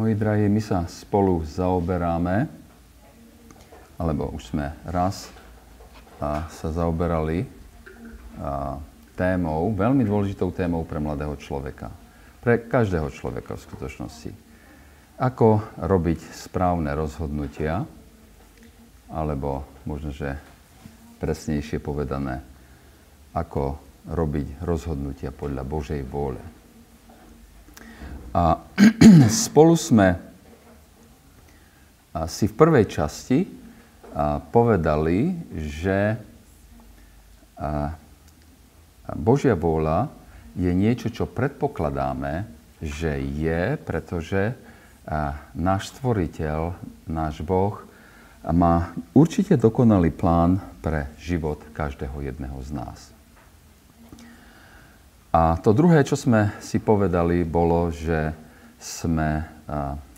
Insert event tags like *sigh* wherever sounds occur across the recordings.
Moji drahí, my sa spolu zaoberáme, alebo už sme raz a, sa zaoberali a, témou, veľmi dôležitou témou pre mladého človeka. Pre každého človeka v skutočnosti. Ako robiť správne rozhodnutia, alebo možno, že presnejšie povedané, ako robiť rozhodnutia podľa Božej vôle. A *clears throat* spolu sme si v prvej časti povedali, že Božia vôľa je niečo, čo predpokladáme, že je, pretože náš stvoriteľ, náš Boh má určite dokonalý plán pre život každého jedného z nás. A to druhé, čo sme si povedali, bolo, že sme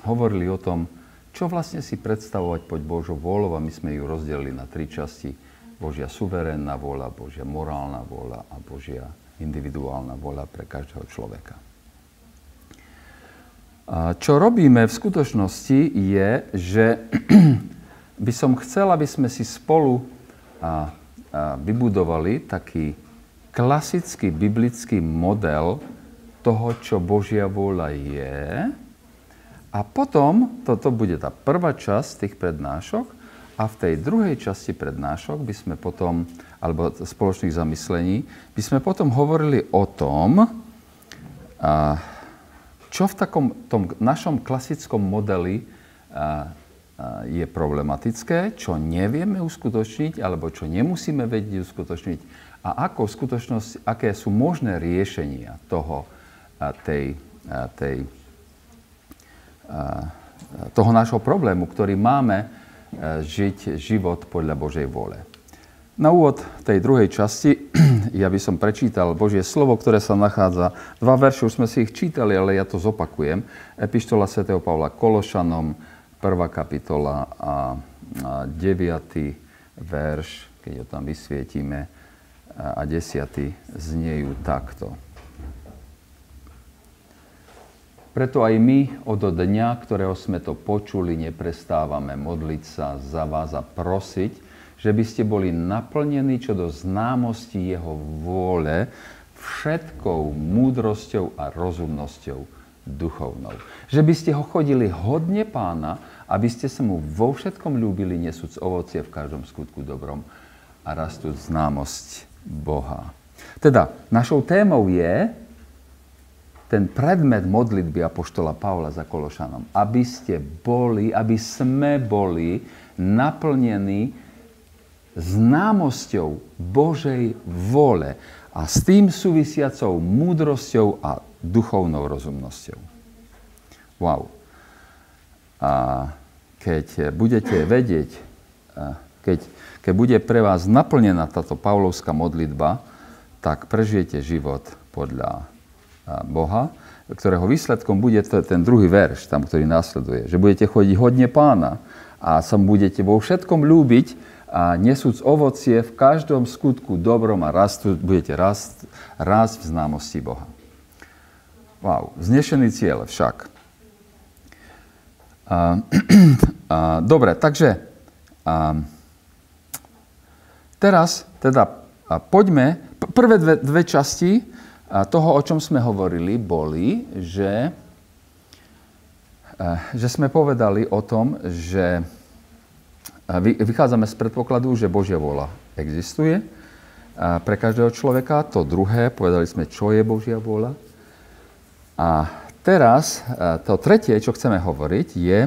hovorili o tom, čo vlastne si predstavovať pod Božou vôľou a my sme ju rozdelili na tri časti. Božia suverénna vôľa, Božia morálna vôľa a Božia individuálna vôľa pre každého človeka. Čo robíme v skutočnosti je, že *clears throat* by som chcel, aby sme si spolu vybudovali taký klasický biblický model toho, čo Božia vôľa je. A potom, toto bude tá prvá časť tých prednášok, a v tej druhej časti prednášok by sme potom, alebo spoločných zamyslení, by sme potom hovorili o tom, čo v takom tom našom klasickom modeli je problematické, čo nevieme uskutočniť, alebo čo nemusíme vedieť uskutočniť a ako v skutočnosti, aké sú možné riešenia toho, tej, tej, toho nášho problému, ktorý máme žiť život podľa Božej vôle. Na úvod tej druhej časti *clears throat* ja by som prečítal Božie slovo, ktoré sa nachádza. Dva verše, už sme si ich čítali, ale ja to zopakujem. Epištola svätého Pavla Kološanom, prvá kapitola a 9. verš, keď ho tam vysvietime a desiaty zniejú takto. Preto aj my od dňa, ktorého sme to počuli, neprestávame modliť sa za vás a prosiť, že by ste boli naplnení čo do známosti Jeho vôle všetkou múdrosťou a rozumnosťou duchovnou. Že by ste ho chodili hodne pána, aby ste sa mu vo všetkom ľúbili, nesúc ovocie v každom skutku dobrom a rastúc známosť Boha. Teda, našou témou je ten predmet modlitby Apoštola Pavla za Kološanom. Aby ste boli, aby sme boli naplnení známosťou Božej vole a s tým súvisiacou múdrosťou a duchovnou rozumnosťou. Wow. A keď budete vedieť, keď keď bude pre vás naplnená táto Pavlovská modlitba, tak prežijete život podľa Boha, ktorého výsledkom bude ten druhý verš, tam, ktorý následuje. Že budete chodiť hodne pána a sa budete vo všetkom ľúbiť a nesúc ovocie v každom skutku dobrom a rastu, budete rast, rásť v známosti Boha. Wow, znešený cieľ však. A, *clears throat* a, dobre, takže a, Teraz teda poďme, prvé dve, dve časti toho, o čom sme hovorili, boli, že, že sme povedali o tom, že vychádzame z predpokladu, že Božia vola existuje pre každého človeka. To druhé, povedali sme, čo je Božia vôľa. A teraz to tretie, čo chceme hovoriť, je,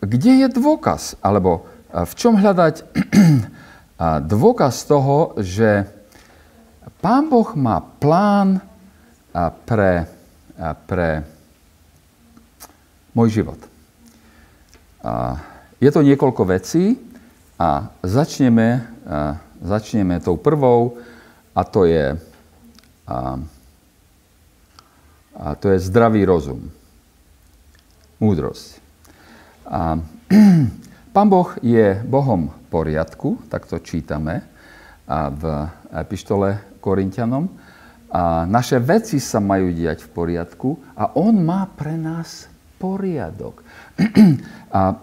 kde je dôkaz, alebo v čom hľadať dôkaz toho, že Pán Boh má plán pre, pre môj život. Je to niekoľko vecí a začneme, začneme tou prvou a to je, a, a to je zdravý rozum. Múdrosť. A, *clears throat* Pán Boh je Bohom poriadku, tak to čítame v epištole Korintianom. A naše veci sa majú diať v poriadku a On má pre nás poriadok. *clears throat* A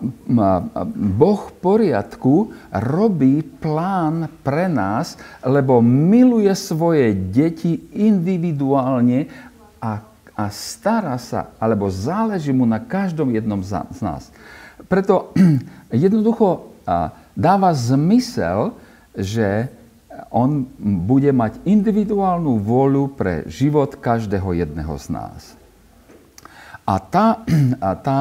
Boh poriadku robí plán pre nás, lebo miluje svoje deti individuálne a, a stará sa, alebo záleží mu na každom jednom z nás. Preto *clears throat* jednoducho dáva zmysel, že on bude mať individuálnu vôľu pre život každého jedného z nás. A tá, *clears throat* a tá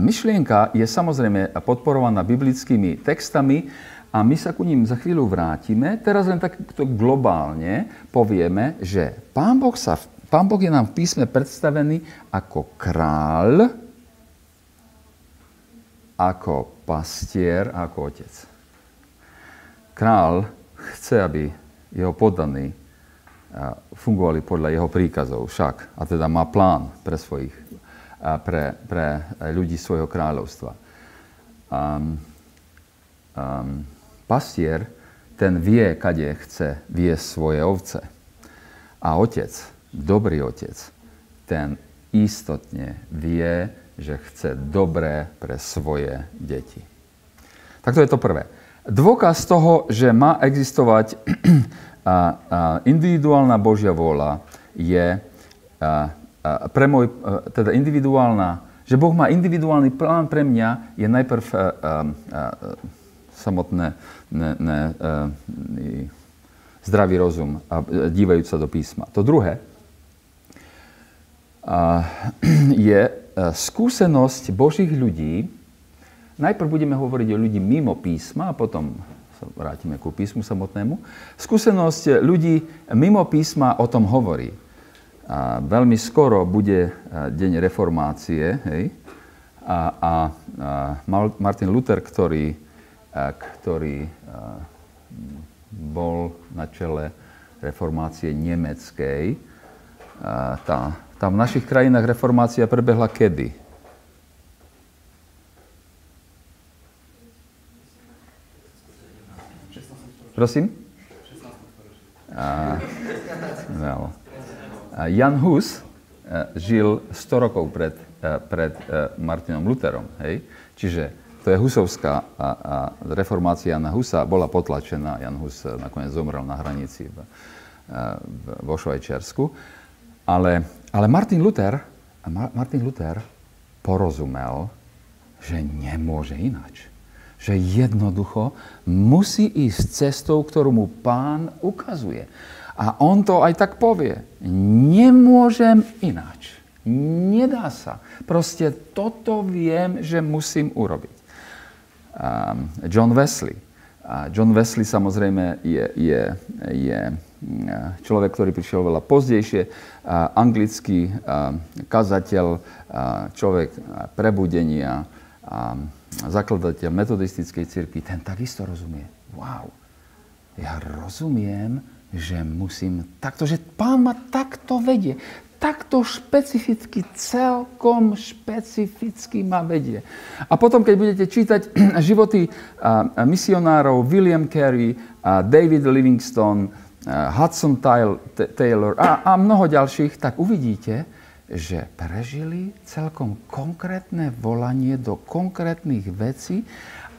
myšlienka je samozrejme podporovaná biblickými textami a my sa ku ním za chvíľu vrátime. Teraz len takto globálne povieme, že Pán Boh, sa, Pán boh je nám v písme predstavený ako král, ako pastier ako otec. Král chce, aby jeho poddaní fungovali podľa jeho príkazov však. A teda má plán pre svojich pre, pre ľudí svojho kráľovstva. Um, um, pastier, ten vie, kade chce viesť svoje ovce. A otec, dobrý otec, ten istotne vie, že chce dobré pre svoje deti. Tak to je to prvé. Dôkaz toho, že má existovať *clears throat* individuálna Božia vôľa, je pre môj, teda individuálna, že Boh má individuálny plán pre mňa, je najprv uh, uh, samotné ne, ne, zdravý rozum a dívajúc sa do písma. To druhé uh, *clears throat* je skúsenosť Božích ľudí. Najprv budeme hovoriť o ľudí mimo písma a potom sa vrátime ku písmu samotnému. Skúsenosť ľudí mimo písma o tom hovorí. A veľmi skoro bude deň reformácie, hej? A, a, a Martin Luther, ktorý, a, ktorý a, bol na čele reformácie nemeckej, a, tá, tam v našich krajinách reformácia prebehla kedy? Prosím? A. Jan Hus eh, žil 100 rokov pred, eh, pred eh, Martinom Lutherom. Hej? Čiže to je husovská a, a reformácia Jana Husa bola potlačená. Jan Hus nakoniec zomrel na hranici v, vo Švajčiarsku. Ale, ale Martin, Luther, Martin Luther porozumel, že nemôže ináč. Že jednoducho musí ísť cestou, ktorú mu pán ukazuje. A on to aj tak povie. Nemôžem ináč. Nedá sa. Proste toto viem, že musím urobiť. Um, John Wesley. John Wesley samozrejme je, je, je človek, ktorý prišiel veľa pozdejšie, anglický kazateľ, človek prebudenia, zakladateľ metodistickej cirkvi, ten takisto rozumie. Wow, ja rozumiem, že musím takto, že pán ma takto vedie, takto špecificky, celkom špecificky ma vedie. A potom, keď budete čítať *clears throat* životy misionárov William Carey, David Livingstone, Hudson Taylor a, a mnoho ďalších, tak uvidíte, že prežili celkom konkrétne volanie do konkrétnych vecí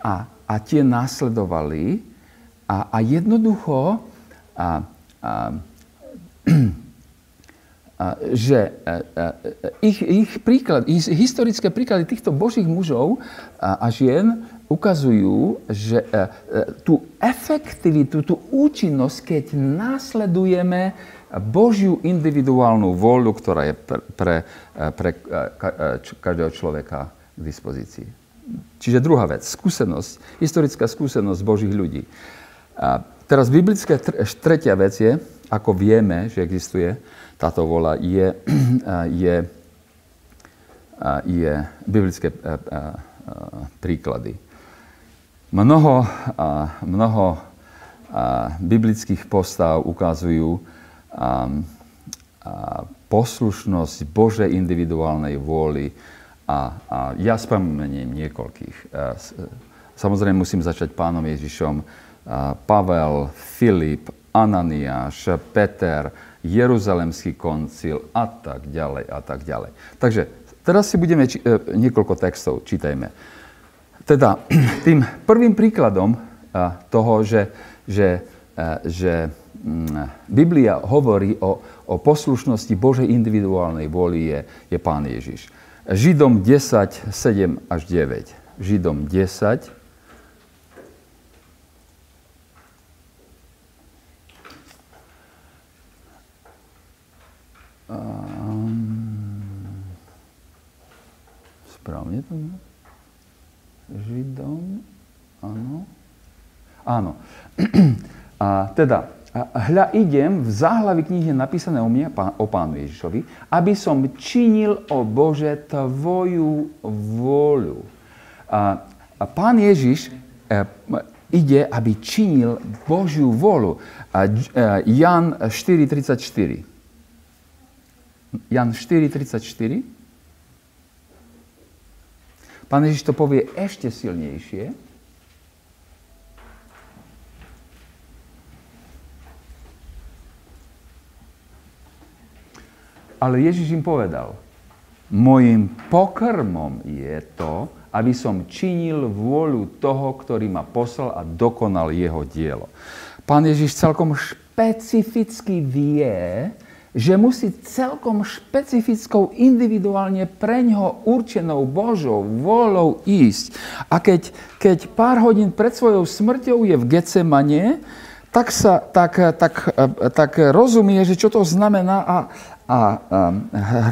a, a tie následovali a, a jednoducho a, a, *clears throat* a, že a, a, ich, ich, príklad, ich historické príklady týchto božích mužov a, a žien ukazujú, že a, a, tú efektivitu, tú účinnosť, keď následujeme Božiu individuálnu voľu, ktorá je pre, pre, pre každého človeka k dispozícii. Čiže druhá vec, skúsenosť, historická skúsenosť Božích ľudí. A Teraz biblická tretia vec je, ako vieme, že existuje táto vola, je, *clears throat* je, je biblické príklady. Mnoho, mnoho biblických postav ukazujú poslušnosť Božej individuálnej vôli a, a ja spomeniem niekoľkých. Samozrejme musím začať pánom Ježišom, Pavel, Filip, Ananiáš, Peter, Jeruzalemský koncil a tak ďalej a tak ďalej. Takže teraz si budeme či- e, niekoľko textov, čítajme. Teda *clears throat* tým prvým príkladom e, toho, že, že, e, že Biblia hovorí o, o poslušnosti Božej individuálnej vôli je, je Pán Ježiš. Židom 10, 7 až 9. Židom 10, správne to je? Židom, áno. Áno. *clears throat* A teda, hľa idem, v záhlavi knihy napísané o mne, o pánu Ježišovi, aby som činil, o Bože, tvoju vôľu. A, a pán Ježiš e, ide, aby činil Božiu vôľu. A, e, Jan 4.34. Jan 4.34. Pán Ježiš to povie ešte silnejšie. Ale Ježiš im povedal, mojim pokrmom je to, aby som činil vôľu toho, ktorý ma poslal a dokonal jeho dielo. Pán Ježiš celkom špecificky vie, že musí celkom špecifickou, individuálne pre ňoho určenou Božou vôľou ísť. A keď, keď pár hodín pred svojou smrťou je v Getsemane, tak, sa, tak, tak, tak rozumie, že čo to znamená a, a, a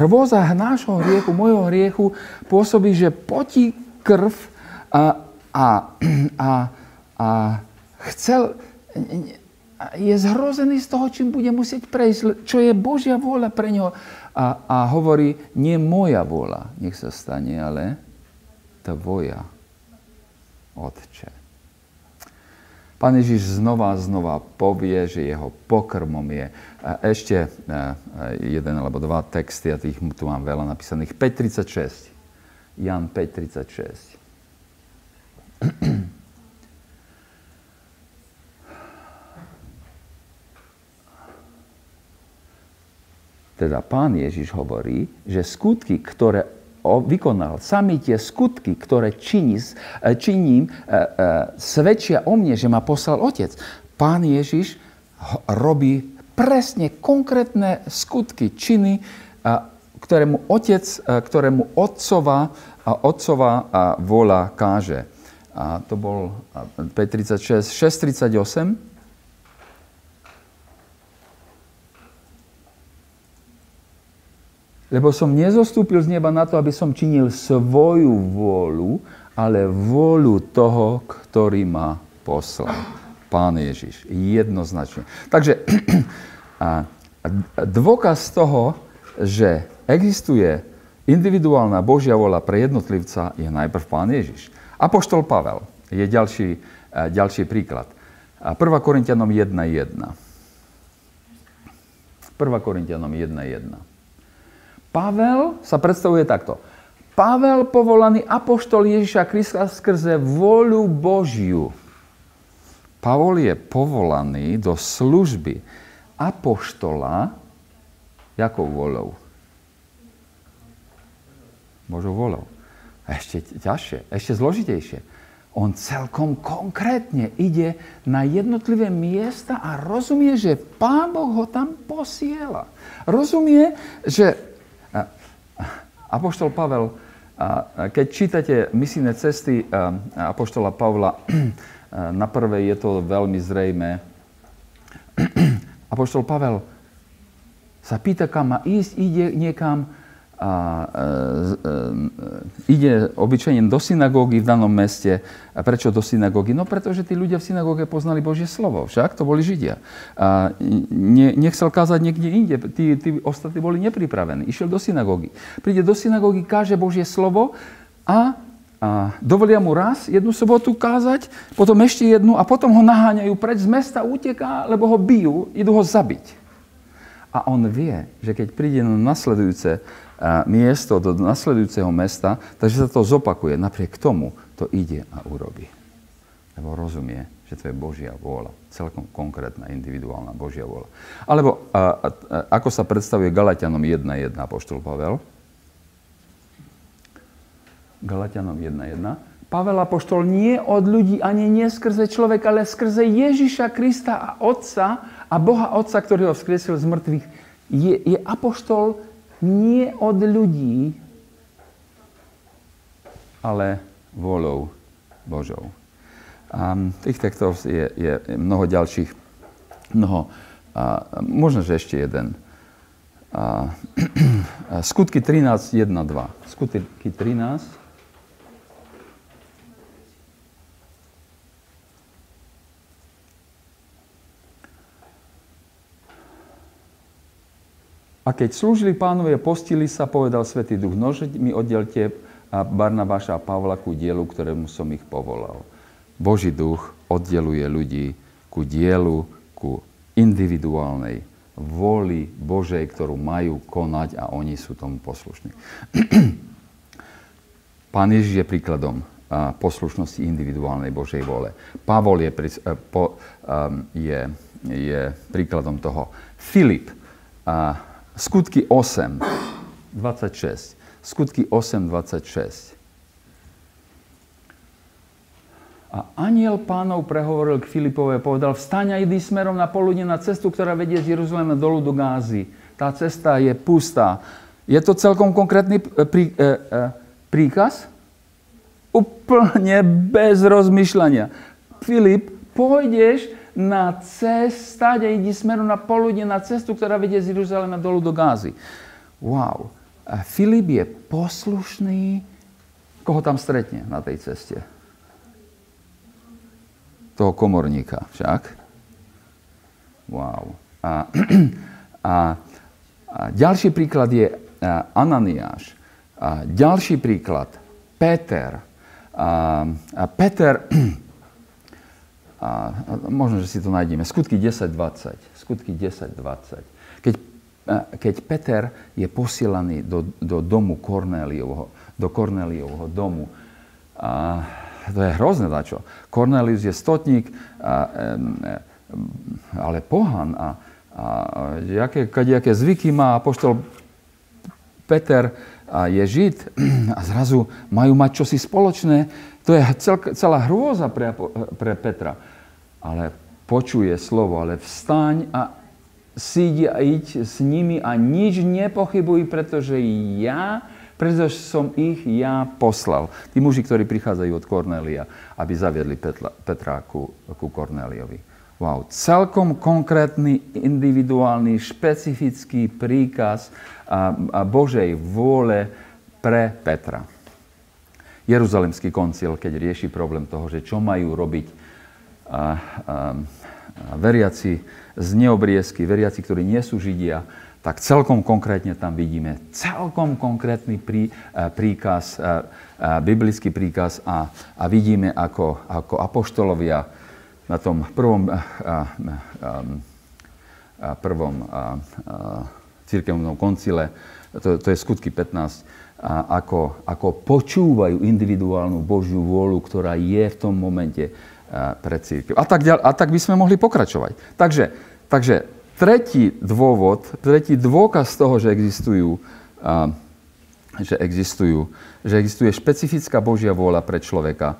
hrôza nášho hriechu, môjho hriechu pôsobí, že potí krv a, a, *clears throat* a, a chcel, je zhrozený z toho, čím bude musieť prejsť, čo je Božia vôľa pre neho. A, a hovorí, nie moja vôľa, nech sa stane, ale tvoja, Otče. Pán Ježiš znova a znova povie, že jeho pokrmom je ešte jeden alebo dva texty, a tých tu mám veľa napísaných. 5.36. Jan 5.36. Teda pán Ježiš hovorí, že skutky, ktoré vykonal, sami tie skutky, ktoré činí, e, činím, e, e, svedčia o mne, že ma poslal Otec. Pán Ježiš robí presne konkrétne skutky, činy, ktorému Otec, ktorému Otcova, Otcova vola káže. A to bol 5.36, 6.38. Lebo som nezostúpil z neba na to, aby som činil svoju vôľu, ale vôľu toho, ktorý ma poslal. Pán Ježiš. Jednoznačne. Takže *clears throat* dôkaz toho, že existuje individuálna Božia vola pre jednotlivca, je najprv Pán Ježiš. Apoštol Pavel je ďalší, ďalší príklad. 1. Korintianom 1.1. 1. Korintianom 1.1. Pavel sa predstavuje takto. Pavel, povolaný apoštol Ježiša Krista skrze voľu Božiu. Pavol je povolaný do služby apoštola jakou voľou? Božou voľou. A ešte ťažšie, ešte zložitejšie. On celkom konkrétne ide na jednotlivé miesta a rozumie, že Pán Boh ho tam posiela. Rozumie, že Apoštol Pavel, keď čítate misijné cesty Apoštola Pavla, *clears throat* na prvej je to veľmi zrejme. *clears throat* Apoštol Pavel sa pýta, kam má ísť, ide niekam, a e, e, ide obyčajne do synagógy v danom meste. A prečo do synagógy? No pretože tí ľudia v synagóge poznali Božie slovo. Však to boli Židia. A ne, nechcel kázať niekde inde. Tí, tí ostatní boli nepripravení. Išiel do synagógy. Príde do synagógy, káže Božie slovo a a dovolia mu raz jednu sobotu kázať, potom ešte jednu a potom ho naháňajú preč z mesta, uteká, lebo ho bijú, idú ho zabiť. A on vie, že keď príde na nasledujúce miesto do nasledujúceho mesta, takže sa to zopakuje. Napriek tomu to ide a urobí. Lebo rozumie, že to je Božia vôľa. Celkom konkrétna, individuálna Božia vôľa. Alebo a, a, a, ako sa predstavuje Galatianom 1.1 apoštol Pavel? Galatianom 1.1. Pavel Apoštol nie od ľudí ani nie skrze človek, ale skrze Ježiša Krista a Otca a Boha Otca, ktorý ho vzkriesil z mŕtvych. Je, je Apoštol nie od ľudí, ale volou Božou. A tých textov je, je mnoho ďalších, mnoho, a, možno, že ešte jeden. A, *clears throat* skutky 13, 1, 2. Skutky 13, A keď slúžili pánovi a postili sa, povedal Svetý Duch, nože mi oddelte Barnabáša a Pavla ku dielu, ktorému som ich povolal. Boží duch oddeluje ľudí ku dielu, ku individuálnej voli Božej, ktorú majú konať a oni sú tomu poslušní. *clears throat* Pán Ježiš je príkladom poslušnosti individuálnej Božej vole. Pavol je, je, je príkladom toho. Filip, Skutky 8, 26. Skutky 8, 26. A aniel pánov prehovoril k Filipovi a povedal, vstaň a idí smerom na poludne na cestu, ktorá vedie z Jeruzalema dolu do Gázy. Tá cesta je pustá. Je to celkom konkrétny prí, e, e, príkaz? Úplne bez rozmýšľania. Filip, pôjdeš na cesta, a ide smerom na poludne na cestu, ktorá vedie z Jeruzalema dolu do Gázy. Wow. A Filip je poslušný. Koho tam stretne na tej ceste? Toho komorníka však. Wow. A, *clears throat* a, a ďalší príklad je Ananiáš. A ďalší príklad Peter. A, a Peter *clears throat* a, možno, že si to nájdeme. Skutky 10.20. Skutky 10.20. Keď, keď Peter je posielaný do, do domu Kornéliovho, do Kornéliovho domu, a, to je hrozné dačo. Kornélius je stotník, a, ale pohan a, a jaké, jaké zvyky má apoštol Peter a je žid a zrazu majú mať čosi spoločné. To je cel, celá hrôza pre, pre Petra ale počuje slovo, ale vstaň a sídi a iď s nimi a nič nepochybuj, pretože ja, pretože som ich ja poslal. Tí muži, ktorí prichádzajú od Kornélia, aby zaviedli Petra, Petra ku, ku Kornéliovi. Wow, celkom konkrétny, individuálny, špecifický príkaz a, a Božej vôle pre Petra. Jeruzalemský koncil, keď rieši problém toho, že čo majú robiť a, a, a veriaci z neobriezky, veriaci, ktorí nie sú Židia, tak celkom konkrétne tam vidíme celkom konkrétny prí, a, príkaz, a, a, biblický príkaz a, a vidíme, ako, ako apoštolovia na tom prvom, a, prvom církevnom koncile, to, to je skutky 15, a ako, ako počúvajú individuálnu Božiu vôľu, ktorá je v tom momente pre církev. A tak, ďalej, a tak by sme mohli pokračovať. Takže, takže tretí dôvod, tretí dôkaz toho, že existujú, že existujú, že existuje špecifická Božia vôľa pre človeka,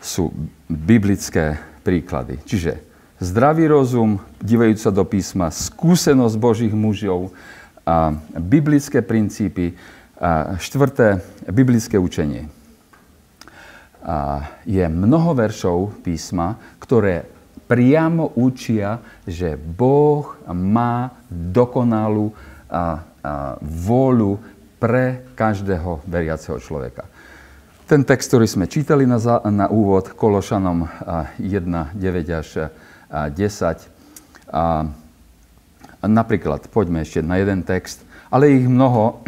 sú biblické príklady. Čiže zdravý rozum, divajúc sa do písma, skúsenosť Božích mužov, biblické princípy, a štvrté, biblické učenie je mnoho veršov písma, ktoré priamo učia, že Boh má dokonalú a, vôľu pre každého veriaceho človeka. Ten text, ktorý sme čítali na, na úvod Kološanom 1, 9 až 10, a, napríklad, poďme ešte na jeden text, ale ich mnoho,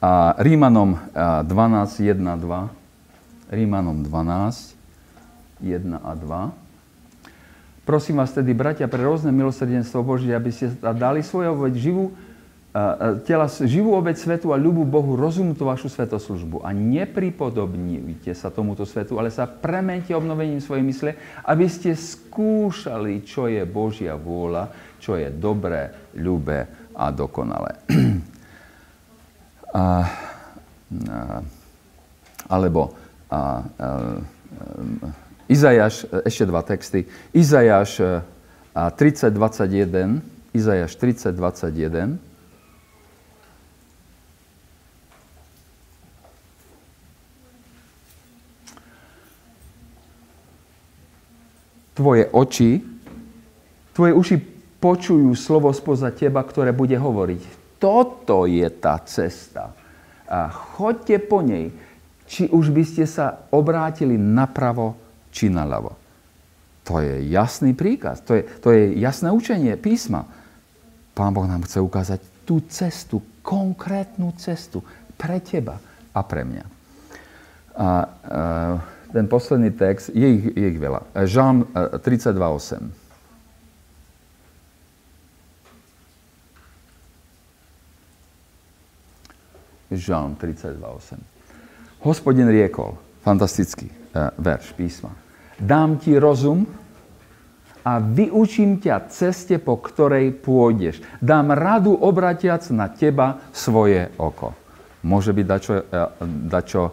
a Rímanom 12, 1, 2, Rímanom 12, 1 a 2. Prosím vás tedy, bratia, pre rôzne milosrdenstvo Božie, aby ste dali svoju obeď živú, tela živú obeď svetu a ľubu Bohu, rozum tú vašu svetoslužbu a nepripodobnite sa tomuto svetu, ale sa premente obnovením svojej mysle, aby ste skúšali, čo je Božia vôľa, čo je dobré, ľubé a dokonalé. *clears throat* a, a, alebo a, a, Izajaš, ešte dva texty, Izajaš 30.21, Izajaš 30.21, tvoje oči, tvoje uši počujú slovo spoza teba, ktoré bude hovoriť. Toto je tá cesta. A choďte po nej, či už by ste sa obrátili napravo, či naľavo. To je jasný príkaz, to je, to je jasné učenie písma. Pán Boh nám chce ukázať tú cestu, konkrétnu cestu pre teba a pre mňa. A, a, ten posledný text, je ich, je ich veľa. Žalm 32.8. Žalm 32.8. Hospodin riekol, fantastický uh, verš písma. Dám ti rozum a vyučím ťa ceste, po ktorej pôjdeš. Dám radu obratiac na teba svoje oko. Môže byť dačo, uh, dačo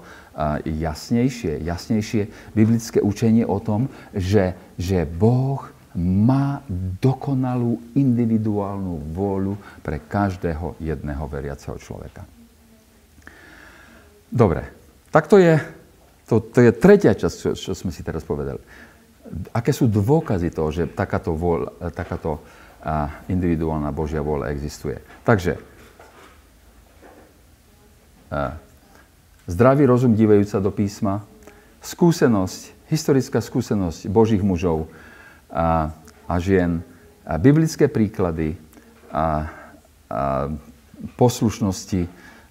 jasnejšie, jasnejšie biblické učenie o tom, že, že Boh má dokonalú individuálnu vôľu pre každého jedného veriaceho človeka. Dobre, tak to je, to, to je tretia časť, čo, čo sme si teraz povedali. Aké sú dôkazy toho, že takáto, vôľa, takáto individuálna Božia vôľa existuje? Takže, zdravý rozum dívajúca do písma, skúsenosť, historická skúsenosť Božích mužov a, a žien, a biblické príklady a, a poslušnosti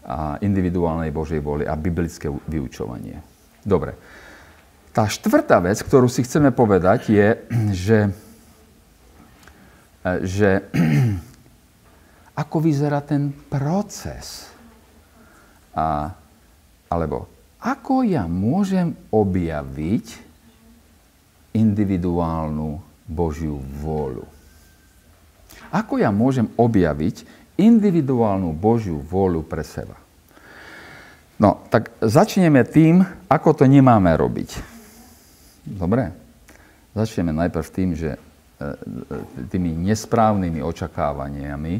a individuálnej Božej vôli a biblické vyučovanie. Dobre. Tá štvrtá vec, ktorú si chceme povedať, je, že, že *clears throat* ako vyzerá ten proces a alebo ako ja môžem objaviť individuálnu Božiu vôľu? Ako ja môžem objaviť individuálnu Božiu vôľu pre seba? No, tak začneme tým, ako to nemáme robiť. Dobre? Začneme najprv tým, že e, e, tými nesprávnymi očakávaniami,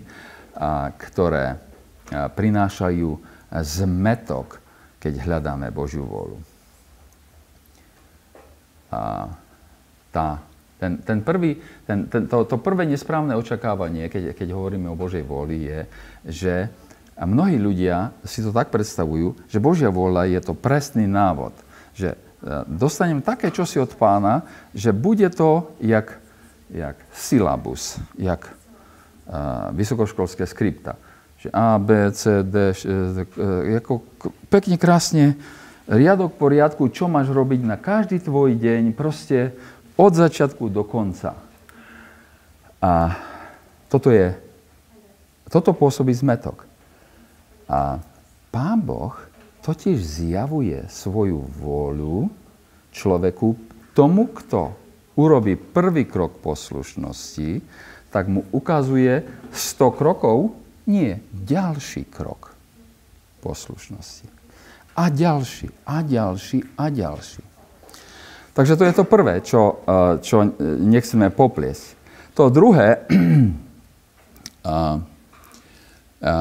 ktoré prinášajú zmetok keď hľadáme Božiu vôľu. A tá, ten, ten prvý, ten, ten, to, to prvé nesprávne očakávanie, keď, keď hovoríme o Božej vôli, je, že mnohí ľudia si to tak predstavujú, že Božia vôľa je to presný návod. Že e, dostanem také čosi od pána, že bude to jak, jak syllabus, jak uh, vysokoškolské skripta že A, B, C, D, š, e, ako pekne, krásne, riadok po riadku, čo máš robiť na každý tvoj deň, proste od začiatku do konca. A toto je, toto pôsobí zmetok. A Pán Boh totiž zjavuje svoju vôľu človeku, tomu, kto urobí prvý krok poslušnosti, tak mu ukazuje 100 krokov, nie, ďalší krok poslušnosti. A ďalší, a ďalší, a ďalší. Takže to je to prvé, čo, eh, čo nechceme popliesť. To druhé, a, a,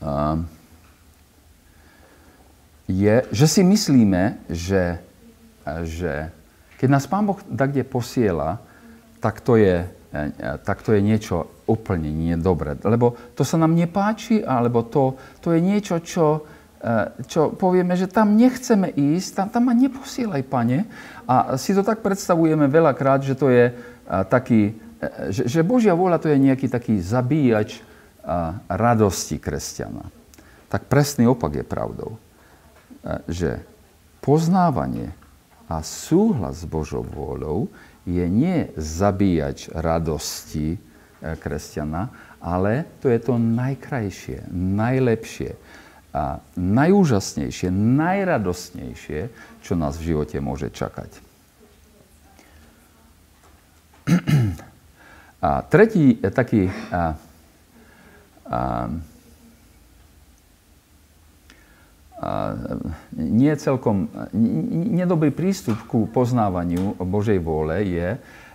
a, je, že si myslíme, že, že keď nás Pán Boh kde posiela, tak to je, tak to je niečo úplne nie dobre. Lebo to sa nám nepáči, alebo to, to je niečo, čo, e, čo povieme, že tam nechceme ísť, tam, tam ma neposielaj, pane. A si to tak predstavujeme veľakrát, že to je e, taký, e, že, že Božia vôľa to je nejaký taký zabíjač radosti kresťana. Tak presný opak je pravdou. Že poznávanie a súhlas s Božou vôľou je nie zabíjač radosti kresťana, ale to je to najkrajšie, najlepšie, a najúžasnejšie, najradostnejšie, čo nás v živote môže čakať. A tretí taký a, a, nie celkom, nedobrý prístup ku poznávaniu Božej vôle je,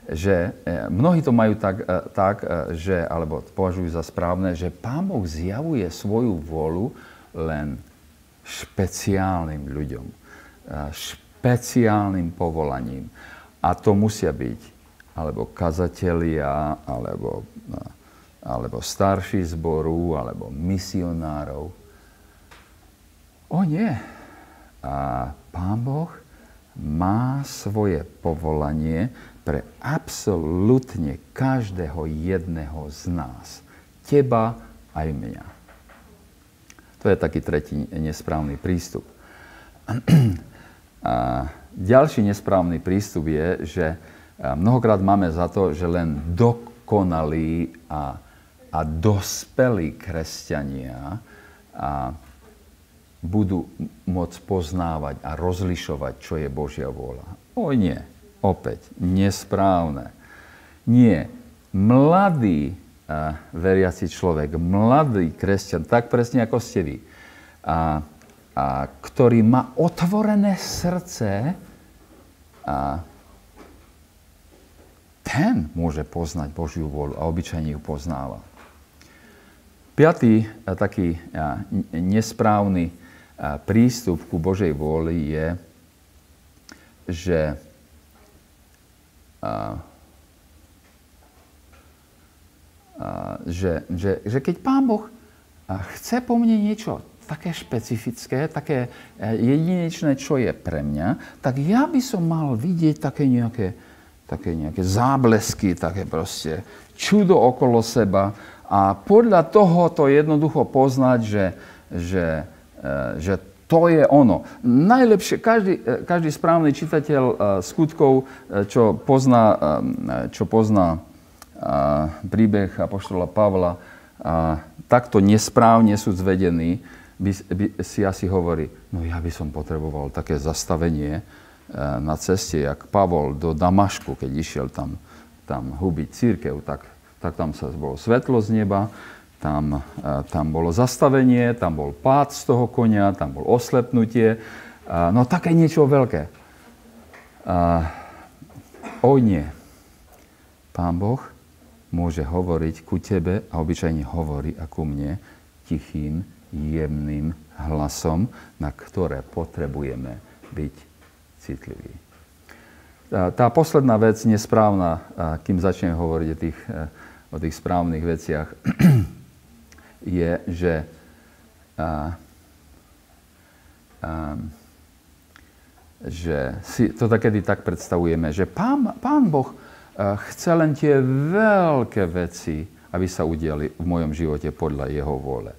že e, mnohí to majú tak, e, tak e, že, alebo považujú za správne, že Pán Boh zjavuje svoju vôľu len špeciálnym ľuďom, špeciálnym povolaním. A to musia byť alebo kazatelia, alebo, alebo starší zboru, alebo misionárov, O nie. A Pán Boh má svoje povolanie pre absolútne každého jedného z nás. Teba aj mňa. To je taký tretí nesprávny prístup. *clears throat* A ďalší nesprávny prístup je, že mnohokrát máme za to, že len dokonalí a, a dospelí kresťania a budú môcť poznávať a rozlišovať, čo je Božia vôľa. O nie, opäť, nesprávne. Nie, mladý a, veriaci človek, mladý kresťan, tak presne ako ste vy, a, a, ktorý má otvorené srdce, a, ten môže poznať Božiu vôľu a obyčajne ju poznáva. Piatý taký nesprávny prístup ku Božej vôli je, že a, a, že, že, že keď Pán Boh chce po mne niečo také špecifické, také e, jedinečné, čo je pre mňa, tak ja by som mal vidieť také nejaké, také nejaké záblesky, také proste čudo okolo seba a podľa toho to jednoducho poznať, že, že E, že to je ono. Najlepšie, každý, e, každý správny čitateľ skutkov, čo pozná, čo pozná príbeh Apoštola Pavla, takto nesprávne sú zvedení, by, by si asi hovorí, no ja by som potreboval také zastavenie na ceste, jak Pavol do Damašku, keď išiel tam, tam hubiť církev, tak, tak tam sa bolo svetlo z neba, tam, tam bolo zastavenie, tam bol pád z toho konia, tam bol oslepnutie. No také niečo veľké. O nie. Pán Boh môže hovoriť ku tebe a obyčajne hovorí a ku mne tichým, jemným hlasom, na ktoré potrebujeme byť citliví. Tá posledná vec, nesprávna, kým začnem hovoriť o tých, o tých správnych veciach, *clears throat* je, že a, a, že si to takedy tak predstavujeme, že pán, pán Boh chce len tie veľké veci, aby sa udiali v mojom živote podľa jeho vôle.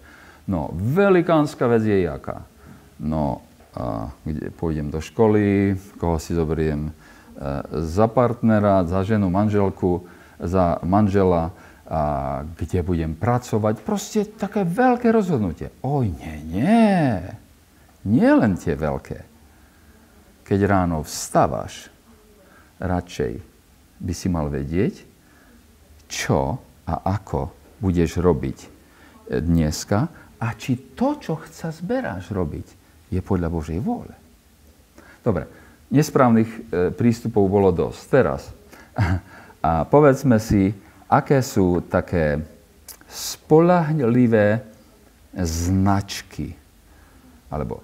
No, velikánska vec je jaká? No, a, kde pôjdem do školy, koho si zoberiem za partnera, za ženu, manželku, za manžela, a kde budem pracovať. Proste také veľké rozhodnutie. Oj, nie, nie. Nie len tie veľké. Keď ráno vstávaš, radšej by si mal vedieť, čo a ako budeš robiť dneska a či to, čo chca zberáš robiť, je podľa Božej vôle. Dobre, nesprávnych e, prístupov bolo dosť. Teraz *laughs* a povedzme si, aké sú také spolahlivé značky, alebo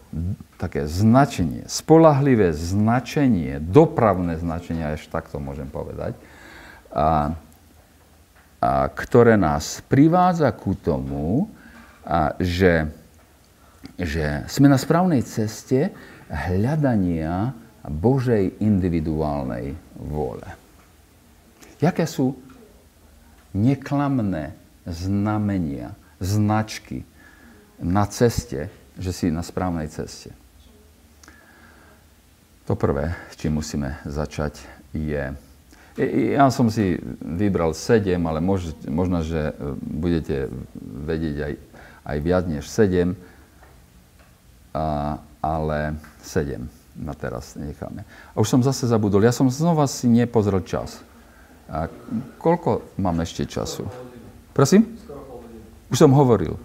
také značenie, spolahlivé značenie, dopravné značenie, až takto môžem povedať, a, a ktoré nás privádza ku tomu, a, že, že sme na správnej ceste hľadania Božej individuálnej vôle. Jaké sú neklamné znamenia, značky na ceste, že si na správnej ceste. To prvé, čím musíme začať, je, Ja som si vybral 7, ale mož, možno, že e, budete vedieť aj, aj viac než 7, a, ale 7 na teraz necháme. A už som zase zabudol, ja som znova si nepozrel čas. A koľko mám ešte času? Prosím? Už som hovoril.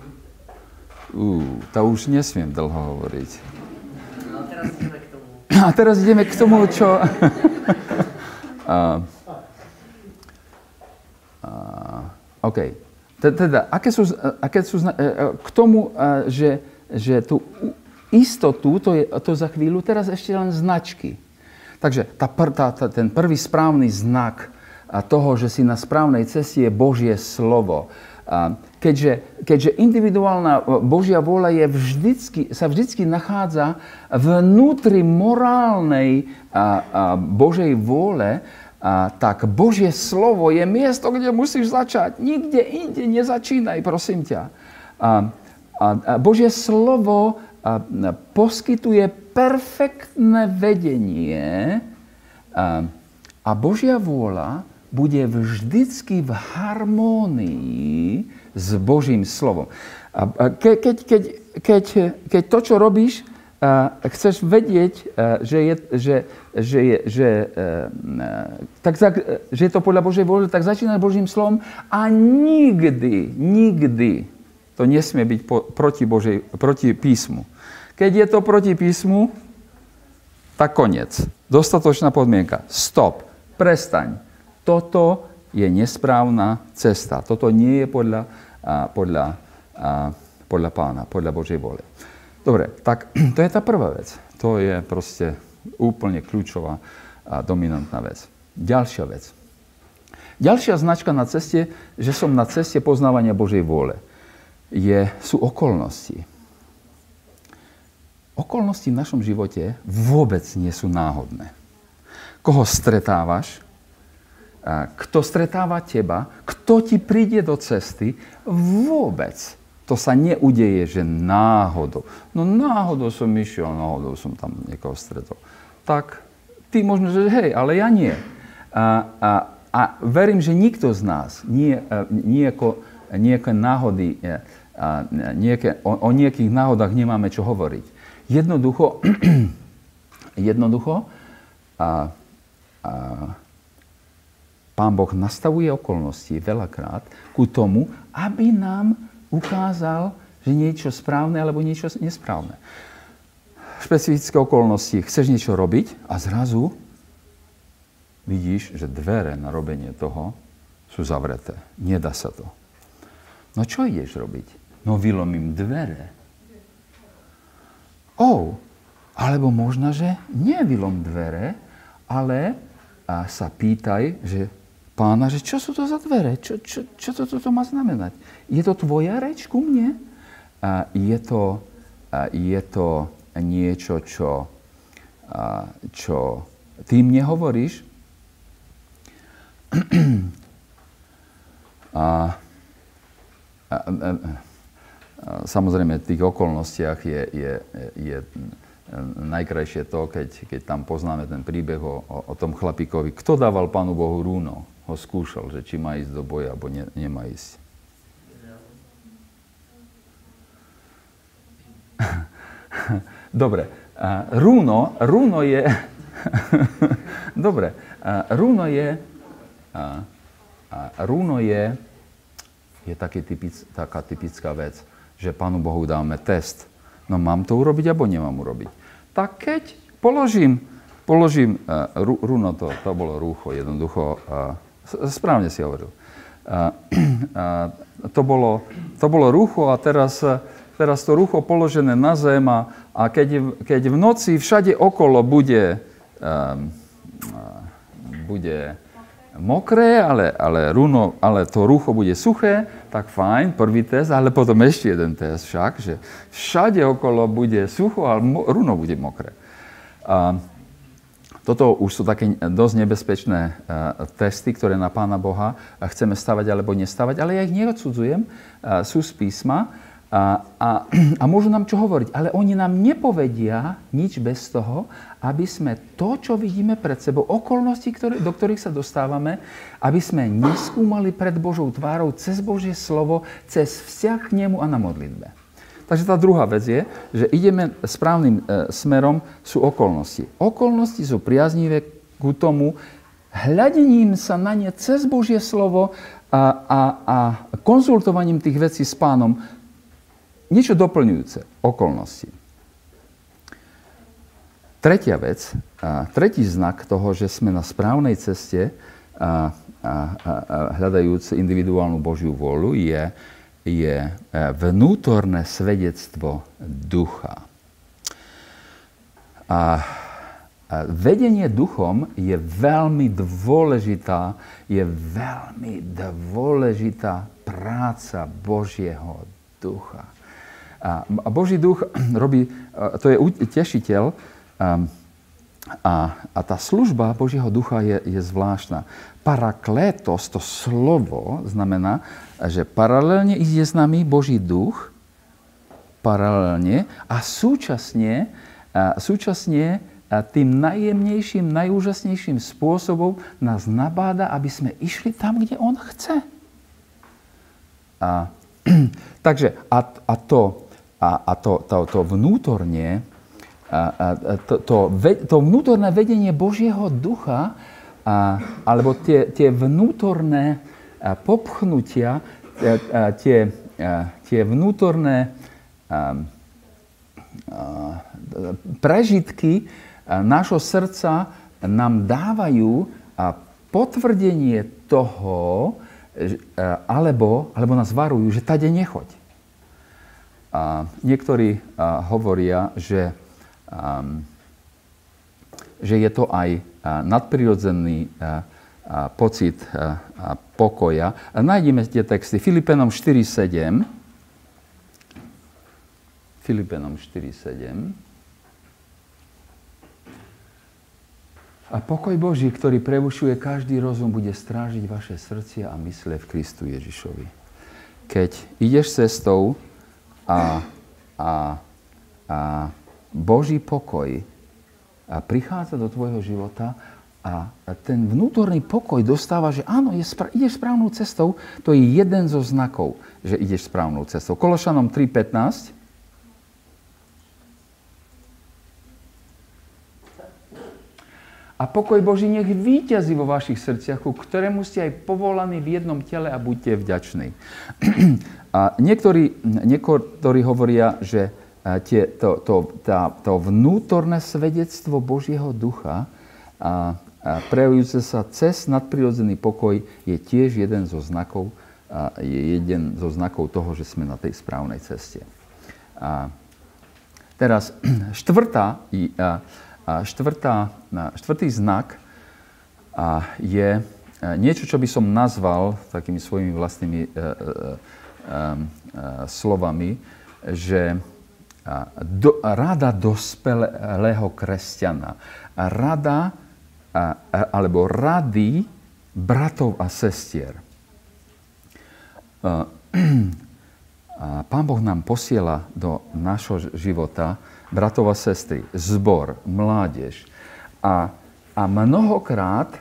Ú, to už nesmiem dlho hovoriť. No, teraz ideme k tomu. *clears throat* A teraz ideme k tomu, čo... *laughs* a, a, OK. Teda, aké sú, aké sú e, e, k tomu, e, že, že tú istotu, to je to za chvíľu, teraz ešte len značky. Takže tá, tá, tá, ten prvý správny znak toho, že si na správnej ceste je Božie slovo. Keďže, keďže individuálna Božia vôľa je vždycky, sa vždycky nachádza vnútri morálnej a, a Božej vôle, a, tak Božie slovo je miesto, kde musíš začať. Nikde inde nezačínaj, prosím ťa. A, a, a Božie slovo a, poskytuje perfektné vedenie a, a Božia vôľa bude vždycky v harmónii s Božím slovom. A ke, keď, keď, keď, keď to, čo robíš, a chceš vedieť, že je, že, že je, že, tak, že je to podľa Božej vôle, tak začínaš Božím slovom a nikdy, nikdy to nesmie byť po, proti, Božej, proti písmu. Keď je to proti písmu, tak koniec. Dostatočná podmienka. Stop. Prestaň toto je nesprávna cesta. Toto nie je podľa, podľa, podľa pána, podľa Božej vôle. Dobre, tak *clears throat* to je tá prvá vec. To je proste úplne kľúčová a dominantná vec. Ďalšia vec. Ďalšia značka na ceste, že som na ceste poznávania Božej vôle, je, sú okolnosti. Okolnosti v našom živote vôbec nie sú náhodné. Koho stretávaš, kto stretáva teba, kto ti príde do cesty, vôbec to sa neudeje, že náhodou. No náhodou som išiel, náhodou som tam niekoho stretol. Tak ty možno, že hej, ale ja nie. A, a, a verím, že nikto z nás nie, nieko, nejaké náhody, a, nieké, o, o nejakých náhodách nemáme čo hovoriť. Jednoducho, *clears throat* jednoducho, a, a, Pán Boh nastavuje okolnosti veľakrát ku tomu, aby nám ukázal, že niečo správne alebo niečo nesprávne. Špecifické okolnosti. Chceš niečo robiť a zrazu vidíš, že dvere na robenie toho sú zavreté. Nedá sa to. No čo ideš robiť? No vylomím dvere. Oh, alebo možno, že nevylom dvere, ale a sa pýtaj, že pána, že čo sú to za dvere? Čo, čo, čo to, to, to má znamenať? Je to tvoja reč ku mne? A je, to, a je to niečo, čo, a, čo ty mne hovoríš? *clears throat* A, a, a, a, samozrejme, v tých okolnostiach je, je, je najkrajšie to, keď, keď tam poznáme ten príbeh o, o, o tom chlapíkovi. Kto dával Pánu Bohu rúno? Ho skúšal, že či má ísť do boja, alebo ne, nemá ísť. *laughs* Dobre. Rúno, rúno je... *laughs* Dobre. Rúno je... Rúno je, je taký typic, taká typická vec, že Pánu Bohu dáme test No mám to urobiť, alebo nemám urobiť. Tak keď položím, položím runo, to, to bolo rúcho, jednoducho, správne si hovoril. Uh, uh, to, bolo, to bolo rúcho a teraz, teraz to rúcho položené na zem a, a keď, keď v noci všade okolo bude, um, bude mokré, ale, ale, runo, ale to rucho bude suché, tak fajn, prvý test, ale potom ešte jeden test však, že všade okolo bude sucho a runo bude mokré. A toto už sú také dosť nebezpečné uh, testy, ktoré na Pána Boha chceme stavať alebo nestavať, ale ja ich neodsudzujem, uh, sú z písma A, a, *clears throat* a môžu nám čo hovoriť, ale oni nám nepovedia nič bez toho, aby sme to, čo vidíme pred sebou, okolnosti, ktoré, do ktorých sa dostávame, aby sme neskúmali pred Božou tvárou cez Božie slovo, cez vzťah k nemu a na modlitbe. Takže tá druhá vec je, že ideme správnym e, smerom, sú okolnosti. Okolnosti sú priaznivé ku tomu, hľadením sa na ne cez Božie slovo a, a, a konzultovaním tých vecí s pánom niečo doplňujúce, okolnosti. Tretia vec, a tretí znak toho, že sme na správnej ceste a, a, a, a hľadajúc individuálnu Božiu vôľu, je, je e, vnútorné svedectvo ducha. A, vedenie duchom je veľmi dôležitá, je veľmi dôležitá práca Božieho ducha. A Boží duch *clears throat* robí, to je tešiteľ, a, a tá služba Božieho ducha je, je zvláštna. Paraklétos, to slovo, znamená, že paralelne ide s nami Boží duch, paralelne a súčasne, a súčasne a tým najjemnejším, najúžasnejším spôsobom nás nabáda, aby sme išli tam, kde On chce. A, *clears throat* takže a, a, to, a, a to, to, to vnútorne, a, a, to, to, to vnútorné vedenie Božieho ducha, a, alebo tie, tie vnútorné popchnutia, a, tie, a, tie vnútorné a, prežitky nášho srdca nám dávajú potvrdenie toho, alebo, alebo nás varujú, že tade nechoď. A niektorí hovoria, že že je to aj nadprirodzený pocit pokoja. Nájdeme tie texty. Filipenom 4.7. Filipenom 4.7. A pokoj Boží, ktorý prevušuje každý rozum, bude strážiť vaše srdcia a mysle v Kristu Ježišovi. Keď ideš cestou a, a, a Boží pokoj a prichádza do tvojho života a ten vnútorný pokoj dostáva, že áno, je spra- ideš správnou cestou, to je jeden zo znakov, že ideš správnou cestou. Kološanom 3.15 A pokoj Boží nech víťazí vo vašich srdciach, ku ktorému ste aj povolaní v jednom tele a buďte vďační. *clears throat* A niektorí, niektorí hovoria, že tie, to, to, tá, to vnútorné svedectvo Božieho ducha a prejavujúce sa cez nadprirodzený pokoj je tiež jeden zo znakov, je jeden zo znakov toho, že sme na tej správnej ceste. A teraz *clears throat* štvrtá, štvrtá, štvrtý znak je niečo, čo by som nazval takými svojimi vlastnými e, e, e, slovami, že do, rada dospelého kresťana. Rada alebo rady bratov a sestier. Pán Boh nám posiela do našho života bratov a sestry, zbor, mládež. A, a mnohokrát,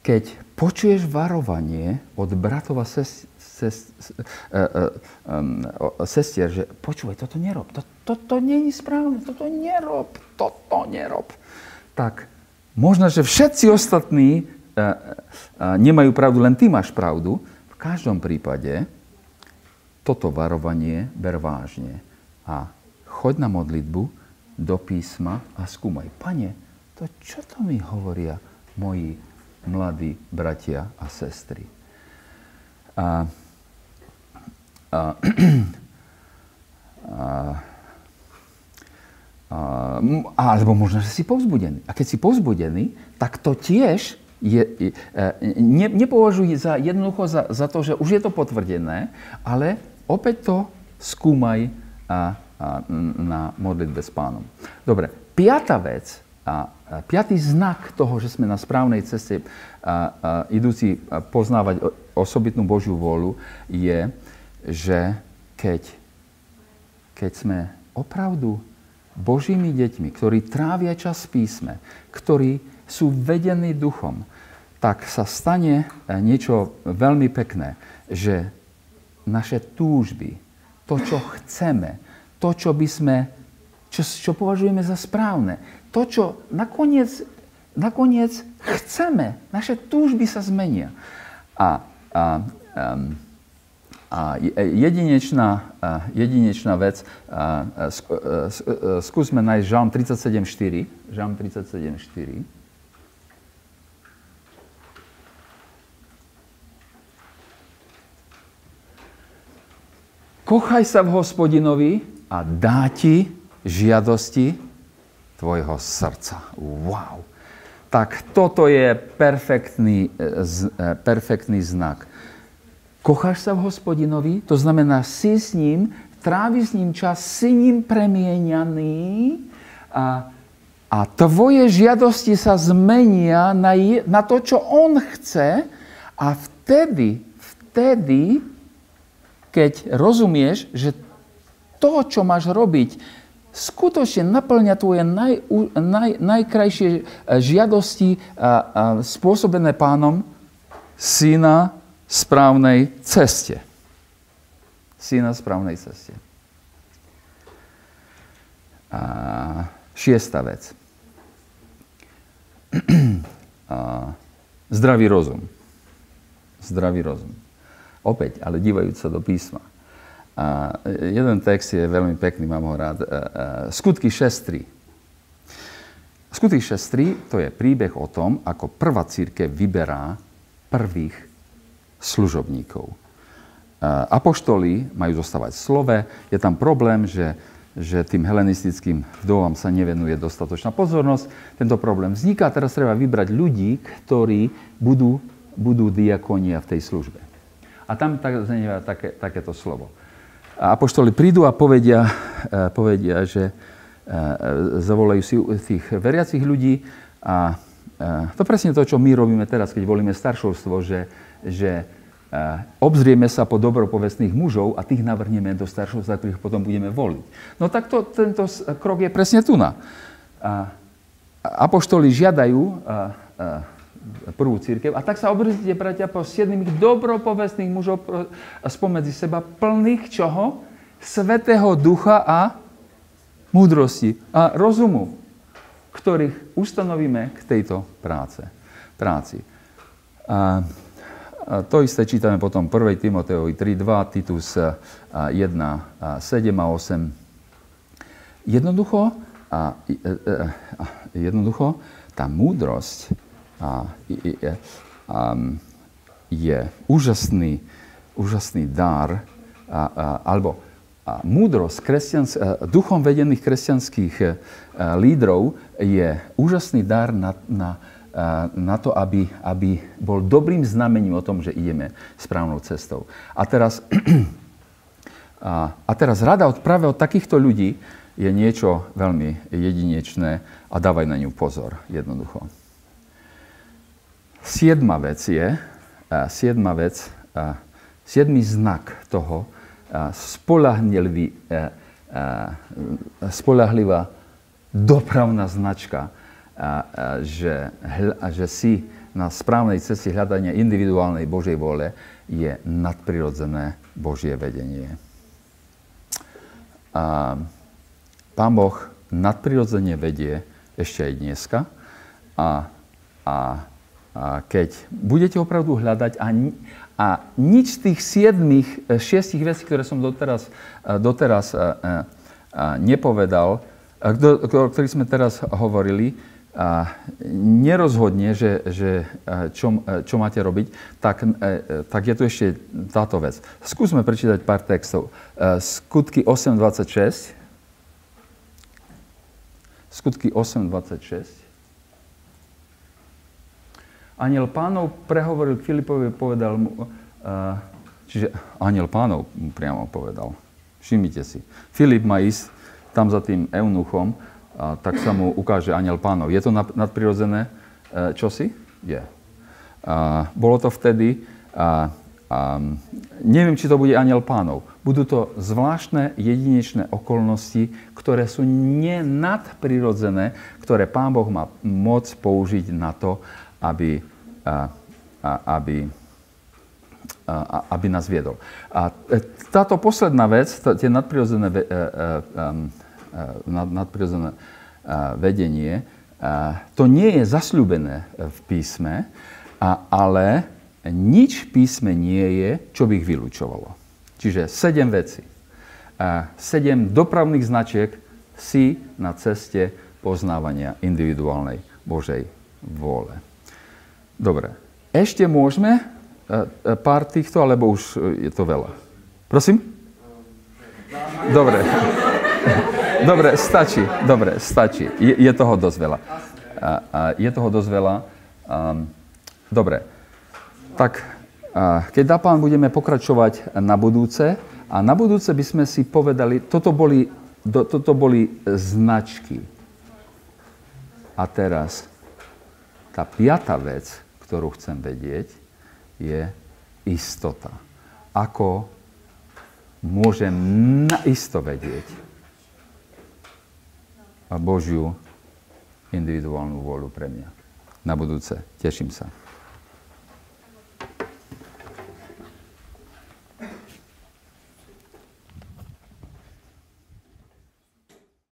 keď počuješ varovanie od bratov a sestier, sestier, že počúvaj, toto nerob, to, toto je správne, toto nerob, toto nerob. Tak možno, že všetci ostatní nemajú pravdu, len ty máš pravdu. V každom prípade toto varovanie ber vážne a choď na modlitbu do písma a skúmaj. Pane, to čo to mi hovoria moji mladí bratia a sestry? A a, *clears throat* a, alebo možno, že si povzbudený. A keď si povzbudený, tak to tiež je, e, ne, nepovažuj za jednoducho za, za to, že už je to potvrdené, ale opäť to skúmaj a, a, na modlitbe s pánom. Dobre, piata vec, a, a piatý znak toho, že sme na správnej ceste a, a, idúci poznávať osobitnú Božiu vôľu, je, že keď keď sme opravdu Božími deťmi, ktorí trávia čas v písme, ktorí sú vedení duchom, tak sa stane eh, niečo veľmi pekné, že naše túžby, to, čo chceme, to, čo by sme, čo, čo považujeme za správne, to, čo nakoniec, nakoniec chceme, naše túžby sa zmenia. A, a, um, a jedinečná, jedinečná vec, skúsme nájsť Žalm 37.4. Žalm 37.4. Kochaj sa v hospodinovi a dá ti žiadosti tvojho srdca. Wow. Tak toto je perfektný, e, e, perfektný znak Kocháš sa v hospodinovi, to znamená, si s ním, trávi s ním čas, si ním premieňaný a, a tvoje žiadosti sa zmenia na, je, na to, čo on chce a vtedy, vtedy, keď rozumieš, že to, čo máš robiť, skutočne naplňa tvoje naj, naj, najkrajšie e, žiadosti a, a, spôsobené pánom, syna, správnej ceste. Si na správnej ceste. A šiesta vec. *clears throat* A zdravý rozum. Zdravý rozum. Opäť, ale divajúc sa do písma. A jeden text je veľmi pekný, mám ho rád. Skutky 6.3. Skutky 6.3 to je príbeh o tom, ako prvá církev vyberá prvých služobníkov. Apoštoli majú zostávať slove. Je tam problém, že, že tým helenistickým vdovám sa nevenuje dostatočná pozornosť. Tento problém vzniká. Teraz treba vybrať ľudí, ktorí budú, budú diakonia v tej službe. A tam tak, také, takéto slovo. A apoštoli prídu a povedia, e, povedia že e, zavolajú si tých veriacich ľudí a e, to presne to, čo my robíme teraz, keď volíme staršovstvo, že že eh, obzrieme sa po dobropovestných mužov a tých navrhneme do staršov, za ktorých potom budeme voliť. No tak to, tento krok je presne tu na. Apoštoli žiadajú eh, eh, prvú církev a tak sa obrzite, bratia, po siedmých dobropovestných mužov spomedzi seba plných čoho? Svetého ducha a múdrosti a rozumu, ktorých ustanovíme k tejto práce, práci. A a to isté čítame potom 1. Timoteovi 3.2, Titus 1, 7 a 8. Jednoducho, a, e, a, jednoducho tá múdrosť a, a, a, je úžasný, úžasný dar, a, a, alebo a múdrosť kresťans, duchom vedených kresťanských lídrov je úžasný dar na, na na to, aby, aby bol dobrým znamením o tom, že ideme správnou cestou. A teraz, *clears throat* a, teraz rada od, práve od takýchto ľudí je niečo veľmi jedinečné a dávaj na ňu pozor, jednoducho. Siedma vec je, siedma vec, a siedmý znak toho, spolahlivá dopravná značka, že, že si na správnej ceste hľadania individuálnej Božej vôle je nadprirodzené Božie vedenie. A Pán Boh nadprirodzene vedie ešte aj dneska a, a, a keď budete opravdu hľadať a, a nič z tých siedmých, šiestich vecí, ktoré som doteraz, doteraz a, a, a nepovedal, o ktorých sme teraz hovorili, a nerozhodne, že, že čo, čo máte robiť, tak, tak je tu ešte táto vec. Skúsme prečítať pár textov. Skutky 8.26. Skutky 8.26. Aniel pánov prehovoril k Filipovi povedal mu, e, čiže aniel pánov mu priamo povedal. Všimnite si. Filip má ísť tam za tým eunuchom, a tak sa mu ukáže aniel pánov. Je to nadprirodzené e, čosi? Je. A bolo to vtedy a, a neviem, či to bude aniel pánov. Budú to zvláštne jedinečné okolnosti, ktoré sú nenadprirodzené, ktoré pán Boh má moc použiť na to, aby, a, a, aby, a, aby nás viedol. A e, táto posledná vec, tie nadprirodzené, e, e, nadprirodzené vedenie, to nie je zasľúbené v písme, ale nič v písme nie je, čo by ich vylúčovalo. Čiže sedem vecí. Sedem dopravných značiek si na ceste poznávania individuálnej Božej vôle. Dobre. Ešte môžeme e, e, pár týchto, alebo už je to veľa? Prosím? Dobre. *laughs* Dobre, stačí. Dobre, stačí. Je, je toho dosť veľa. Je toho dosť veľa. Dobre. Tak keď dá pán, budeme pokračovať na budúce. A na budúce by sme si povedali, toto boli, do, toto boli značky. A teraz tá piata vec, ktorú chcem vedieť, je istota. Ako môžem naisto vedieť Božiu individuálnu vôľu pre mňa. Na budúce. Teším sa.